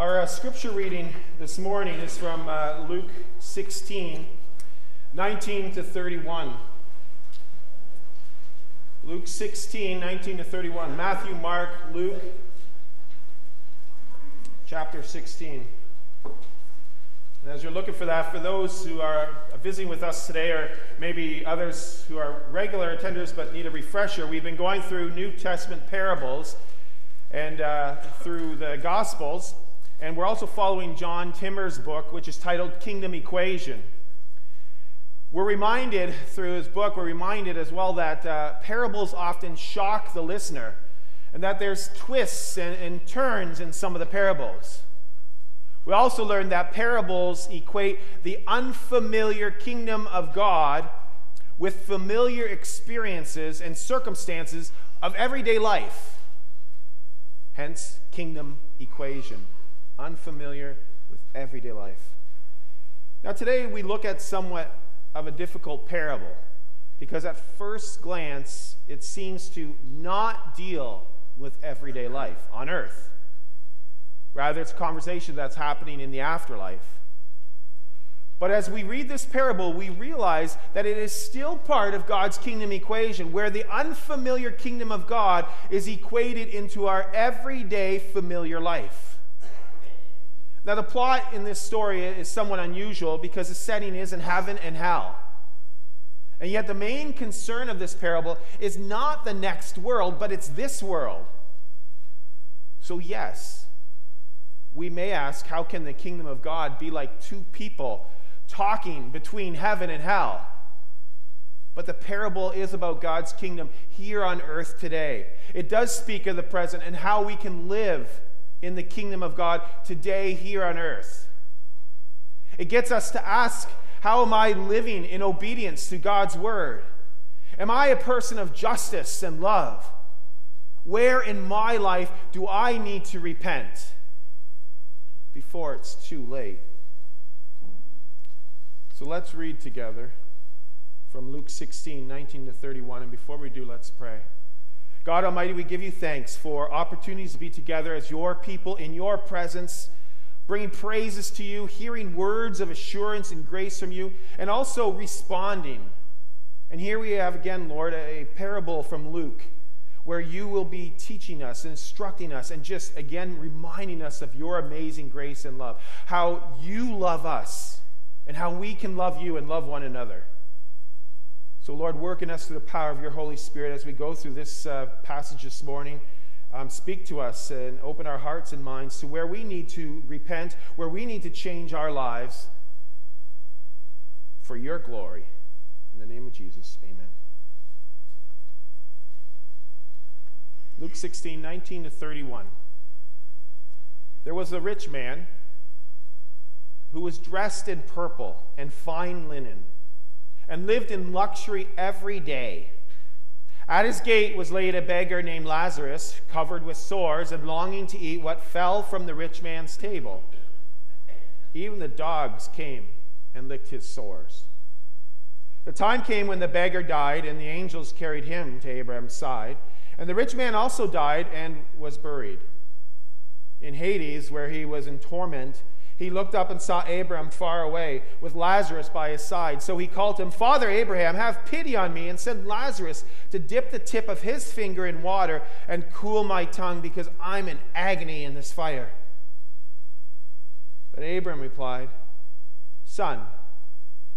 Our uh, scripture reading this morning is from uh, Luke 16, 19 to 31. Luke 16, 19 to 31. Matthew, Mark, Luke, chapter 16. And as you're looking for that, for those who are visiting with us today, or maybe others who are regular attenders but need a refresher, we've been going through New Testament parables and uh, through the Gospels. And we're also following John Timmer's book, which is titled Kingdom Equation. We're reminded through his book, we're reminded as well that uh, parables often shock the listener and that there's twists and, and turns in some of the parables. We also learn that parables equate the unfamiliar kingdom of God with familiar experiences and circumstances of everyday life. Hence, kingdom equation unfamiliar with everyday life. Now, today we look at somewhat of a difficult parable because at first glance it seems to not deal with everyday life on earth. Rather, it's a conversation that's happening in the afterlife. But as we read this parable, we realize that it is still part of God's kingdom equation, where the unfamiliar kingdom of God is equated into our everyday familiar life. Now, the plot in this story is somewhat unusual because the setting is in heaven and hell. And yet, the main concern of this parable is not the next world, but it's this world. So, yes, we may ask how can the kingdom of God be like two people talking between heaven and hell? But the parable is about God's kingdom here on earth today. It does speak of the present and how we can live in the kingdom of God today here on earth. It gets us to ask how am I living in obedience to God's word? Am I a person of justice and love? Where in my life do I need to repent before it's too late? So let's read together from Luke 16, 19 to 31. And before we do, let's pray. God Almighty, we give you thanks for opportunities to be together as your people in your presence, bringing praises to you, hearing words of assurance and grace from you, and also responding. And here we have again, Lord, a parable from Luke where you will be teaching us, instructing us, and just again reminding us of your amazing grace and love, how you love us, and how we can love you and love one another. So, Lord, work in us through the power of your Holy Spirit as we go through this uh, passage this morning. Um, speak to us and open our hearts and minds to where we need to repent, where we need to change our lives for your glory. In the name of Jesus, amen. Luke 16, 19 to 31. There was a rich man who was dressed in purple and fine linen and lived in luxury every day. At his gate was laid a beggar named Lazarus, covered with sores and longing to eat what fell from the rich man's table. Even the dogs came and licked his sores. The time came when the beggar died, and the angels carried him to Abraham's side. And the rich man also died and was buried. In Hades, where he was in torment, he looked up and saw Abraham far away with Lazarus by his side. So he called him, Father Abraham, have pity on me, and send Lazarus to dip the tip of his finger in water and cool my tongue, because I'm in agony in this fire. But Abraham replied, Son,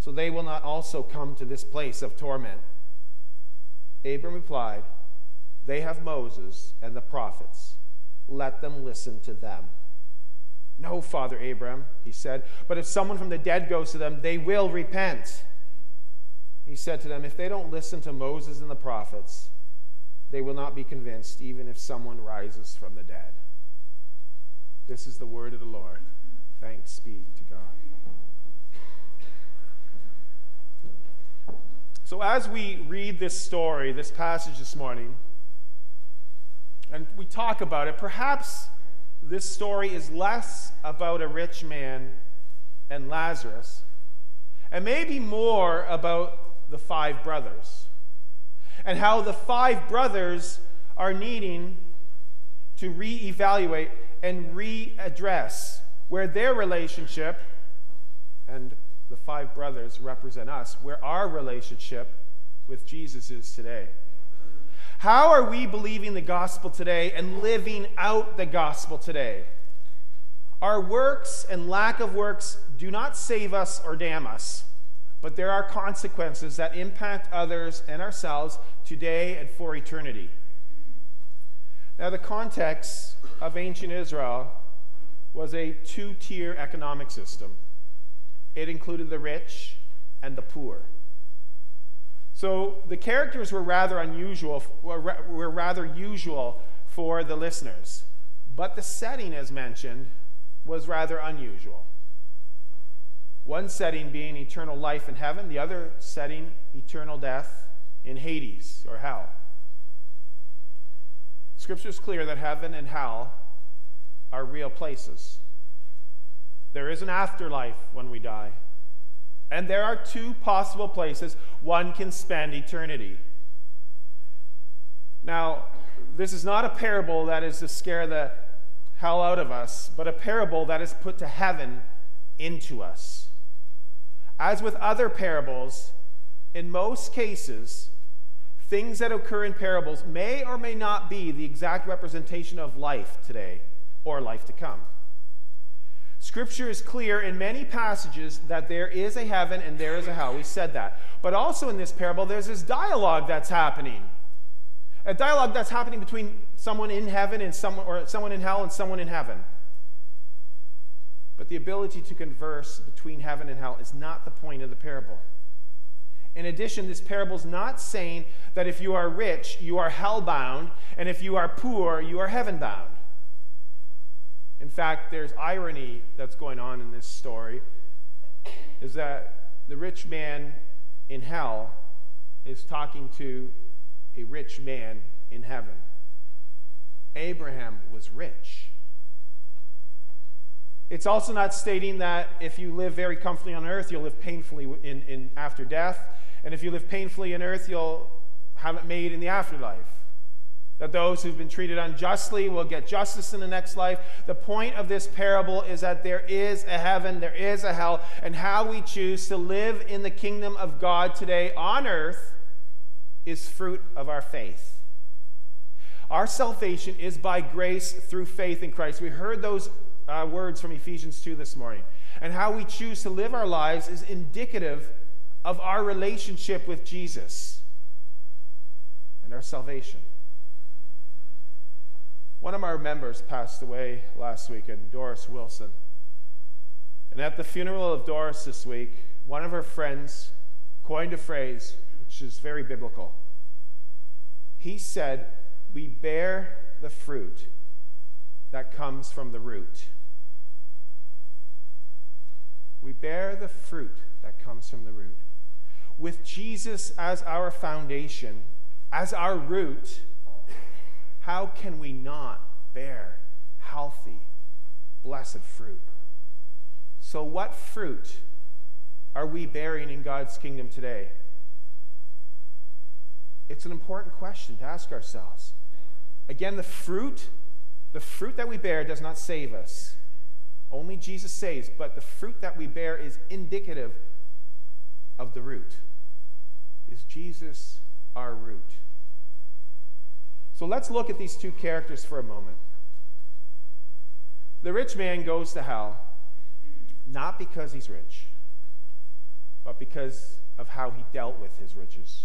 so they will not also come to this place of torment. Abram replied, They have Moses and the prophets. Let them listen to them. No, Father Abram, he said, but if someone from the dead goes to them, they will repent. He said to them, If they don't listen to Moses and the prophets, they will not be convinced, even if someone rises from the dead. This is the word of the Lord. Thanks be to God. So, as we read this story, this passage this morning, and we talk about it, perhaps this story is less about a rich man and Lazarus, and maybe more about the five brothers, and how the five brothers are needing to reevaluate and readdress where their relationship and the five brothers represent us, where our relationship with Jesus is today. How are we believing the gospel today and living out the gospel today? Our works and lack of works do not save us or damn us, but there are consequences that impact others and ourselves today and for eternity. Now, the context of ancient Israel was a two tier economic system, it included the rich and the poor. So the characters were rather unusual, were rather usual for the listeners, but the setting, as mentioned, was rather unusual. One setting being eternal life in heaven, the other setting eternal death in Hades or hell. Scripture is clear that heaven and hell are real places. There is an afterlife when we die. And there are two possible places one can spend eternity. Now, this is not a parable that is to scare the hell out of us, but a parable that is put to heaven into us. As with other parables, in most cases, things that occur in parables may or may not be the exact representation of life today or life to come. Scripture is clear in many passages that there is a heaven and there is a hell. We said that. But also in this parable, there's this dialogue that's happening. A dialogue that's happening between someone in heaven and someone or someone in hell and someone in heaven. But the ability to converse between heaven and hell is not the point of the parable. In addition, this parable is not saying that if you are rich, you are hell-bound, and if you are poor, you are heaven-bound. In fact, there's irony that's going on in this story is that the rich man in hell is talking to a rich man in heaven. Abraham was rich. It's also not stating that if you live very comfortably on earth, you'll live painfully in, in after death. And if you live painfully in earth, you'll have it made in the afterlife that those who've been treated unjustly will get justice in the next life. The point of this parable is that there is a heaven, there is a hell, and how we choose to live in the kingdom of God today on earth is fruit of our faith. Our salvation is by grace through faith in Christ. We heard those uh, words from Ephesians 2 this morning. And how we choose to live our lives is indicative of our relationship with Jesus and our salvation. One of our members passed away last weekend, Doris Wilson. And at the funeral of Doris this week, one of her friends coined a phrase which is very biblical. He said, We bear the fruit that comes from the root. We bear the fruit that comes from the root. With Jesus as our foundation, as our root, how can we not bear healthy, blessed fruit? So, what fruit are we bearing in God's kingdom today? It's an important question to ask ourselves. Again, the fruit, the fruit that we bear does not save us. Only Jesus saves, but the fruit that we bear is indicative of the root. Is Jesus our root? So let's look at these two characters for a moment. The rich man goes to hell not because he's rich, but because of how he dealt with his riches.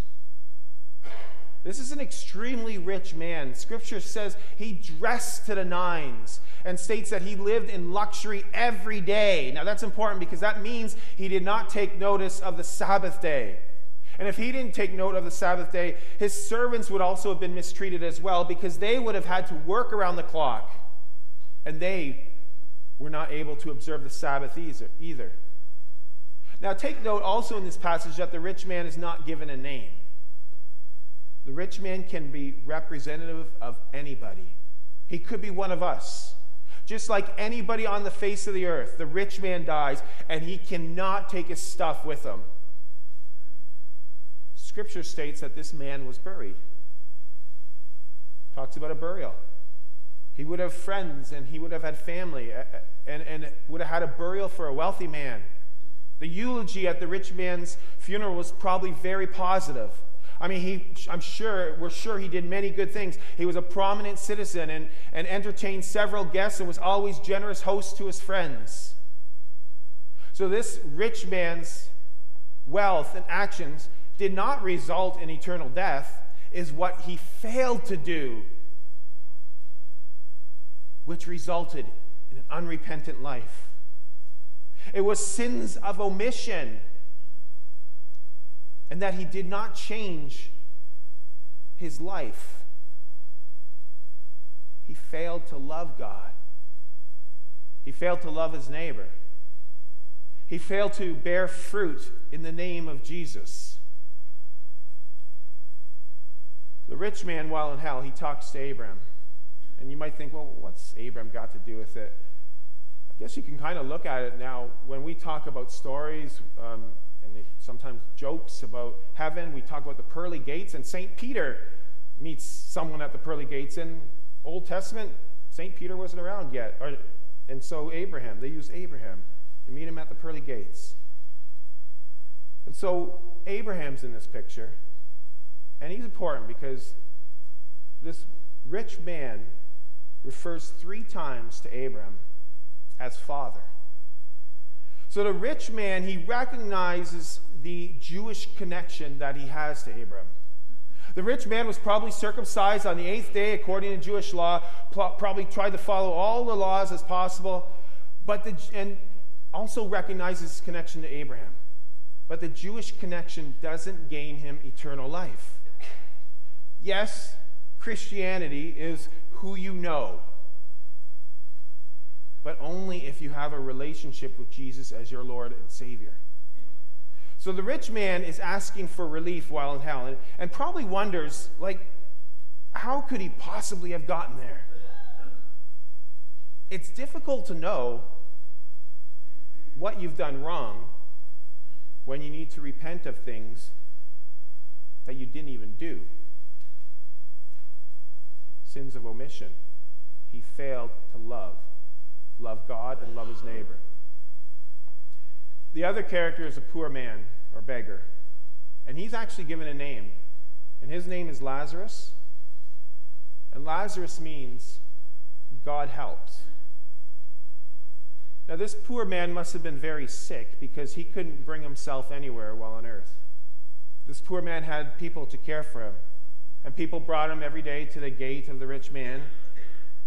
This is an extremely rich man. Scripture says he dressed to the nines and states that he lived in luxury every day. Now, that's important because that means he did not take notice of the Sabbath day. And if he didn't take note of the Sabbath day, his servants would also have been mistreated as well because they would have had to work around the clock. And they were not able to observe the Sabbath either. Now, take note also in this passage that the rich man is not given a name. The rich man can be representative of anybody, he could be one of us. Just like anybody on the face of the earth, the rich man dies and he cannot take his stuff with him. Scripture states that this man was buried. Talks about a burial. He would have friends and he would have had family and, and would have had a burial for a wealthy man. The eulogy at the rich man's funeral was probably very positive. I mean, he, I'm sure, we're sure he did many good things. He was a prominent citizen and, and entertained several guests and was always generous host to his friends. So, this rich man's wealth and actions did not result in eternal death, is what he failed to do, which resulted in an unrepentant life. It was sins of omission and that he did not change his life. He failed to love God. He failed to love his neighbor. He failed to bear fruit in the name of Jesus. The rich man, while in hell, he talks to Abram. And you might think, well, what's Abram got to do with it? I guess you can kind of look at it now. When we talk about stories, um, and sometimes jokes about heaven. We talk about the pearly gates, and St. Peter meets someone at the pearly gates. In Old Testament, St. Peter wasn't around yet. Or, and so Abraham, they use Abraham. You meet him at the pearly gates. And so Abraham's in this picture, and he's important because this rich man refers three times to Abraham as father. So the rich man, he recognizes the Jewish connection that he has to Abram. The rich man was probably circumcised on the eighth day according to Jewish law, probably tried to follow all the laws as possible, but the, and also recognizes his connection to Abraham. But the Jewish connection doesn't gain him eternal life. Yes, Christianity is who you know, but only if you have a relationship with Jesus as your Lord and Savior. So the rich man is asking for relief while in hell and, and probably wonders, like, how could he possibly have gotten there? It's difficult to know what you've done wrong when you need to repent of things that you didn't even do. Sins of omission. He failed to love love God and love his neighbor. The other character is a poor man or beggar, and he's actually given a name, and his name is Lazarus. And Lazarus means God helps. Now, this poor man must have been very sick because he couldn't bring himself anywhere while on earth. This poor man had people to care for him, and people brought him every day to the gate of the rich man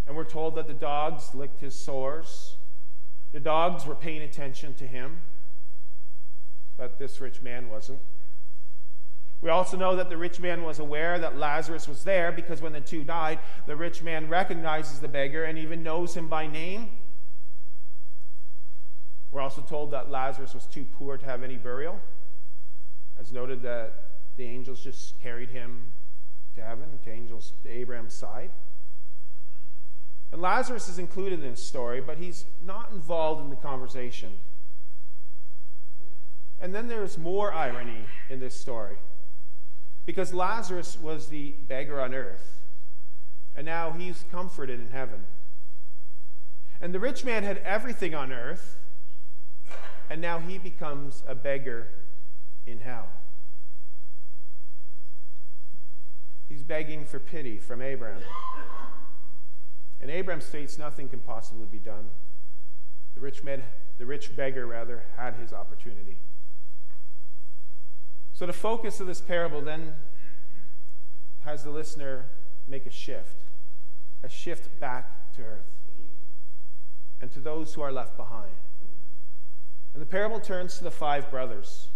and we're told that the dogs licked his sores. The dogs were paying attention to him, but this rich man wasn't. We also know that the rich man was aware that Lazarus was there because when the two died, the rich man recognizes the beggar and even knows him by name. We're also told that Lazarus was too poor to have any burial, as noted that the angels just carried him to heaven, to angels to Abraham's side. And Lazarus is included in this story, but he's not involved in the conversation. And then there's more irony in this story. Because Lazarus was the beggar on earth, and now he's comforted in heaven. And the rich man had everything on earth, and now he becomes a beggar in hell. He's begging for pity from Abraham. And Abraham states nothing can possibly be done. The rich man, the rich beggar rather, had his opportunity. So the focus of this parable then has the listener make a shift, a shift back to earth and to those who are left behind. And the parable turns to the five brothers.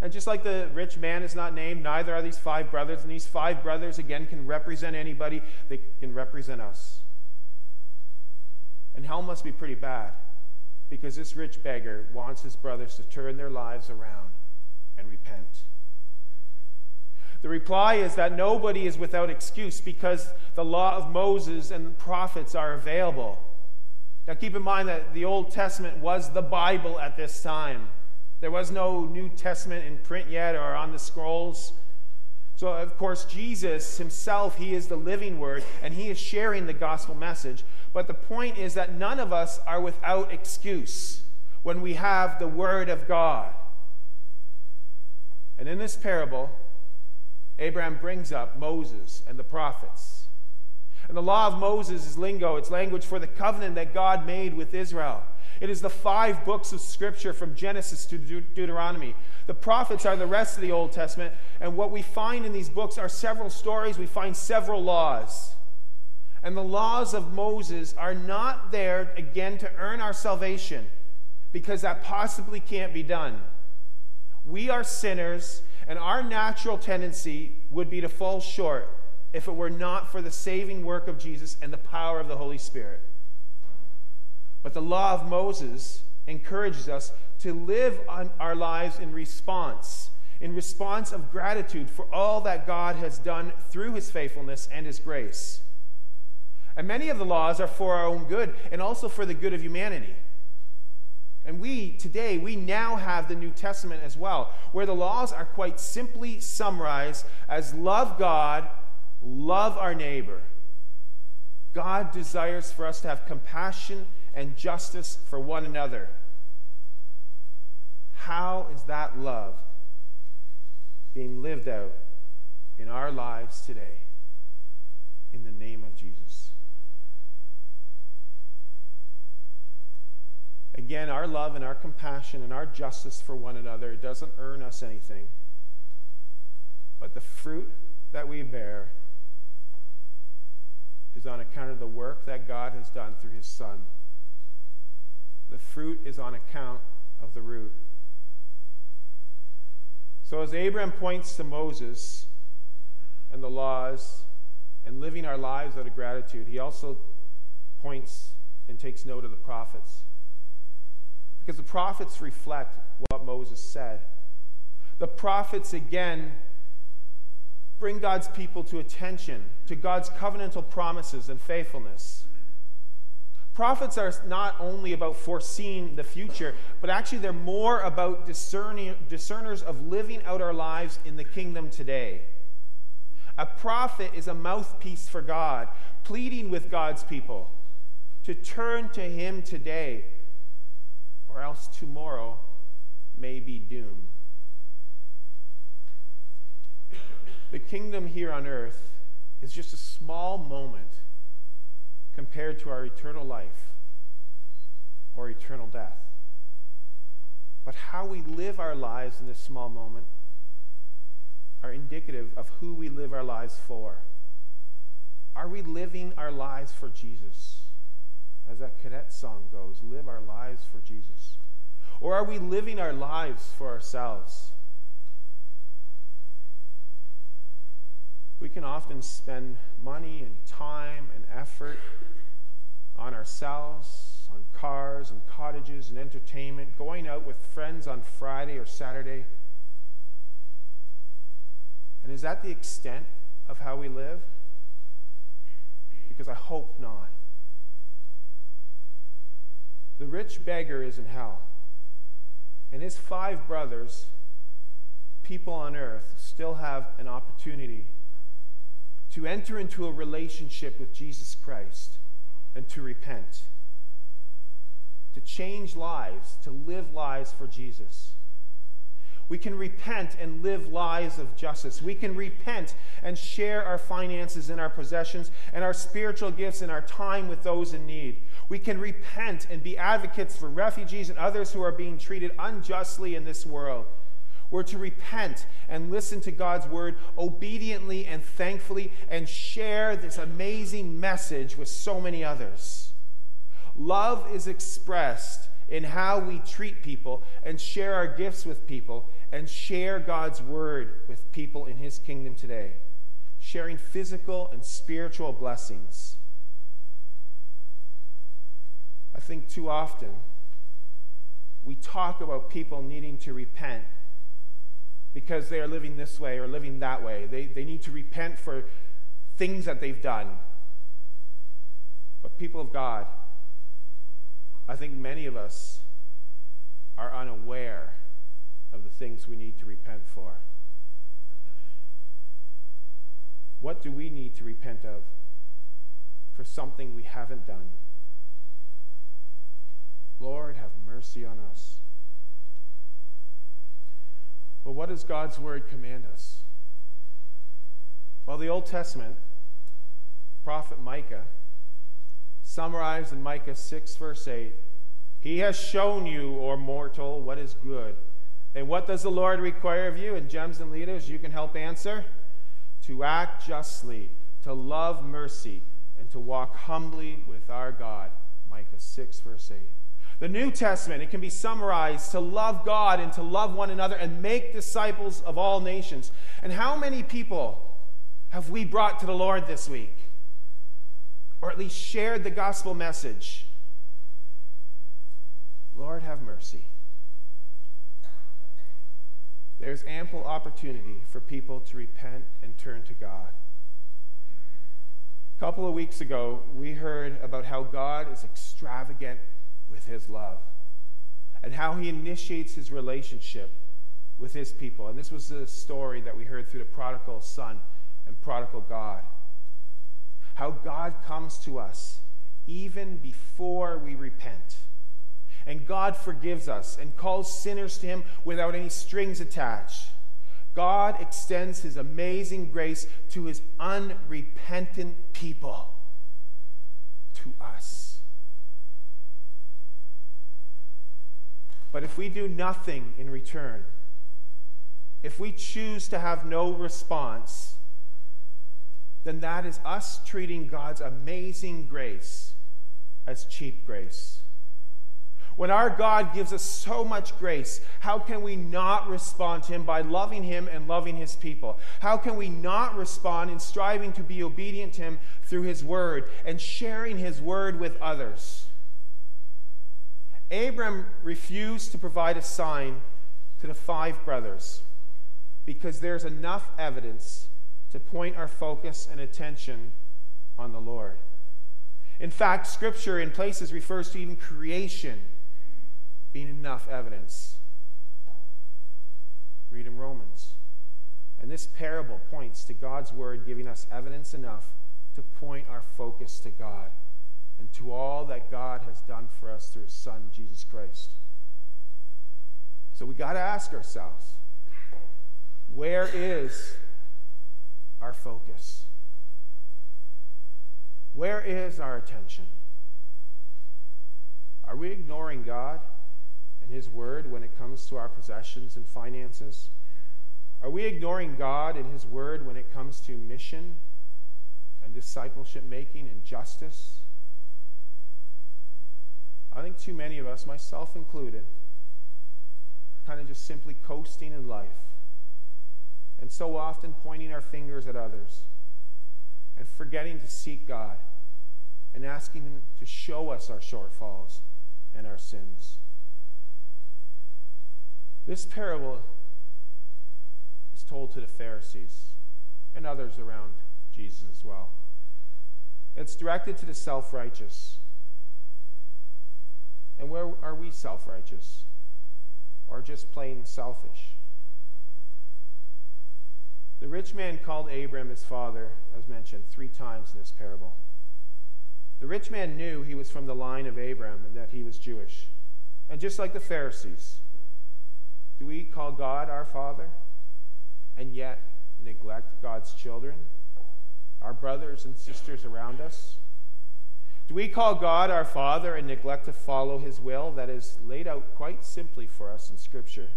And just like the rich man is not named, neither are these five brothers. And these five brothers, again, can represent anybody, they can represent us. And hell must be pretty bad because this rich beggar wants his brothers to turn their lives around and repent. The reply is that nobody is without excuse because the law of Moses and the prophets are available. Now, keep in mind that the Old Testament was the Bible at this time. There was no New Testament in print yet or on the scrolls. So, of course, Jesus himself, he is the living word, and he is sharing the gospel message. But the point is that none of us are without excuse when we have the word of God. And in this parable, Abraham brings up Moses and the prophets. And the law of Moses is lingo, it's language for the covenant that God made with Israel. It is the five books of Scripture from Genesis to De- Deuteronomy. The prophets are the rest of the Old Testament, and what we find in these books are several stories, we find several laws. And the laws of Moses are not there, again, to earn our salvation, because that possibly can't be done. We are sinners, and our natural tendency would be to fall short if it were not for the saving work of Jesus and the power of the Holy Spirit. But the law of Moses encourages us to live our lives in response, in response of gratitude for all that God has done through his faithfulness and his grace. And many of the laws are for our own good and also for the good of humanity. And we, today, we now have the New Testament as well, where the laws are quite simply summarized as love God, love our neighbor. God desires for us to have compassion and justice for one another. How is that love being lived out in our lives today in the name of Jesus? Again, our love and our compassion and our justice for one another it doesn't earn us anything. But the fruit that we bear is on account of the work that God has done through his Son. The fruit is on account of the root. So, as Abraham points to Moses and the laws and living our lives out of gratitude, he also points and takes note of the prophets. Because the prophets reflect what Moses said. The prophets, again, bring God's people to attention to God's covenantal promises and faithfulness. Prophets are not only about foreseeing the future, but actually they're more about discerning, discerners of living out our lives in the kingdom today. A prophet is a mouthpiece for God, pleading with God's people to turn to Him today, or else tomorrow may be doom. The kingdom here on earth is just a small moment compared to our eternal life or eternal death. But how we live our lives in this small moment are indicative of who we live our lives for. Are we living our lives for Jesus? As that cadet song goes, live our lives for Jesus. Or are we living our lives for ourselves? We can often spend money and time and effort on ourselves, on cars and cottages and entertainment, going out with friends on Friday or Saturday. And is that the extent of how we live? Because I hope not. The rich beggar is in hell, and his five brothers, people on earth, still have an opportunity to enter into a relationship with Jesus Christ and to repent, to change lives, to live lives for Jesus. We can repent and live lives of justice. We can repent and share our finances and our possessions and our spiritual gifts and our time with those in need. We can repent and be advocates for refugees and others who are being treated unjustly in this world. We're to repent and listen to God's word obediently and thankfully and share this amazing message with so many others. Love is expressed in how we treat people and share our gifts with people and share God's word with people in his kingdom today, sharing physical and spiritual blessings. I think too often we talk about people needing to repent because they are living this way or living that way. They, they need to repent for things that they've done. But, people of God, I think many of us are unaware of the things we need to repent for. What do we need to repent of for something we haven't done? Lord, have mercy on us. Well, what does God's word command us? Well, the Old Testament, prophet Micah, summarized in Micah 6, verse 8 He has shown you, O mortal, what is good. And what does the Lord require of you? And gems and leaders, you can help answer to act justly, to love mercy, and to walk humbly with our God. Micah 6, verse 8. The New Testament, it can be summarized to love God and to love one another and make disciples of all nations. And how many people have we brought to the Lord this week? Or at least shared the gospel message? Lord, have mercy. There's ample opportunity for people to repent and turn to God. A couple of weeks ago, we heard about how God is extravagant with his love and how he initiates his relationship with his people. And this was the story that we heard through the prodigal son and prodigal God. How God comes to us even before we repent. And God forgives us and calls sinners to him without any strings attached. God extends his amazing grace to his unrepentant people, to us. But if we do nothing in return, if we choose to have no response, then that is us treating God's amazing grace as cheap grace. When our God gives us so much grace, how can we not respond to Him by loving Him and loving His people? How can we not respond in striving to be obedient to Him through His Word and sharing His Word with others? Abram refused to provide a sign to the five brothers because there's enough evidence to point our focus and attention on the Lord. In fact, Scripture in places refers to even creation being enough evidence. Read in Romans. And this parable points to God's Word giving us evidence enough to point our focus to God and to all that God has done for us through his Son, Jesus Christ. So we got to ask ourselves where is our focus? Where is our attention? Are we ignoring God and His Word when it comes to our possessions and finances? Are we ignoring God and His Word when it comes to mission and discipleship making and justice? I think too many of us, myself included, are kind of just simply coasting in life. And so often pointing our fingers at others and forgetting to seek God and asking Him to show us our shortfalls and our sins. This parable is told to the Pharisees and others around Jesus as well. It's directed to the self righteous and where are we self righteous or just plain selfish? The rich man called Abram his father, as mentioned, three times in this parable. The rich man knew he was from the line of Abram and that he was Jewish. And just like the Pharisees, do we call God our Father and yet neglect God's children, our brothers and sisters around us? Do we call God our Father and neglect to follow his will that is laid out quite simply for us in Scripture?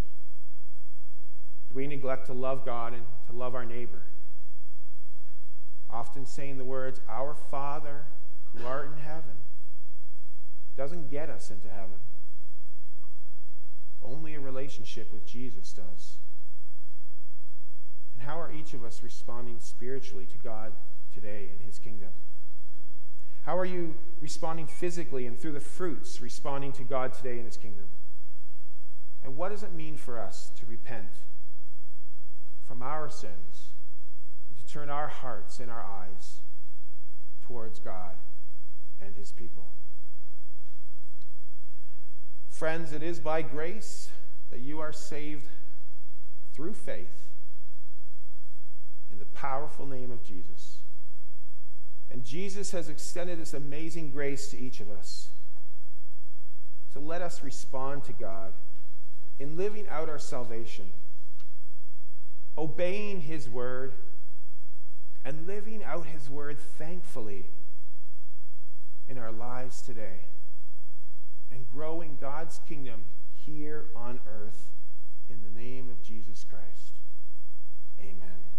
Do we neglect to love God and to love our neighbor? Often saying the words, Our Father who art in heaven, doesn't get us into heaven. Only a relationship with Jesus does. And how are each of us responding spiritually to God today in his kingdom? How are you responding physically and through the fruits, responding to God today in His kingdom? And what does it mean for us to repent from our sins to turn our hearts and our eyes towards God and His people? Friends, it is by grace that you are saved through faith in the powerful name of Jesus. And Jesus has extended this amazing grace to each of us. So let us respond to God in living out our salvation, obeying His word, and living out His word thankfully in our lives today, and growing God's kingdom here on earth in the name of Jesus Christ. Amen.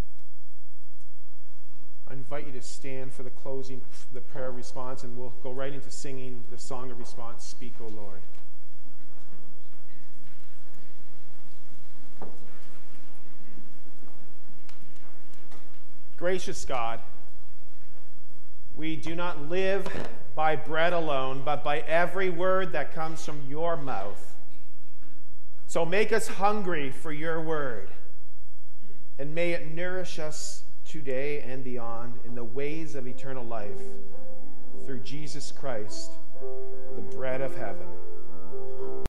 I invite you to stand for the closing, the prayer response, and we'll go right into singing the song of response, Speak, O Lord. Gracious God, we do not live by bread alone, but by every word that comes from your mouth. So make us hungry for your word, and may it nourish us today and beyond in the ways of eternal life through Jesus Christ, the bread of heaven.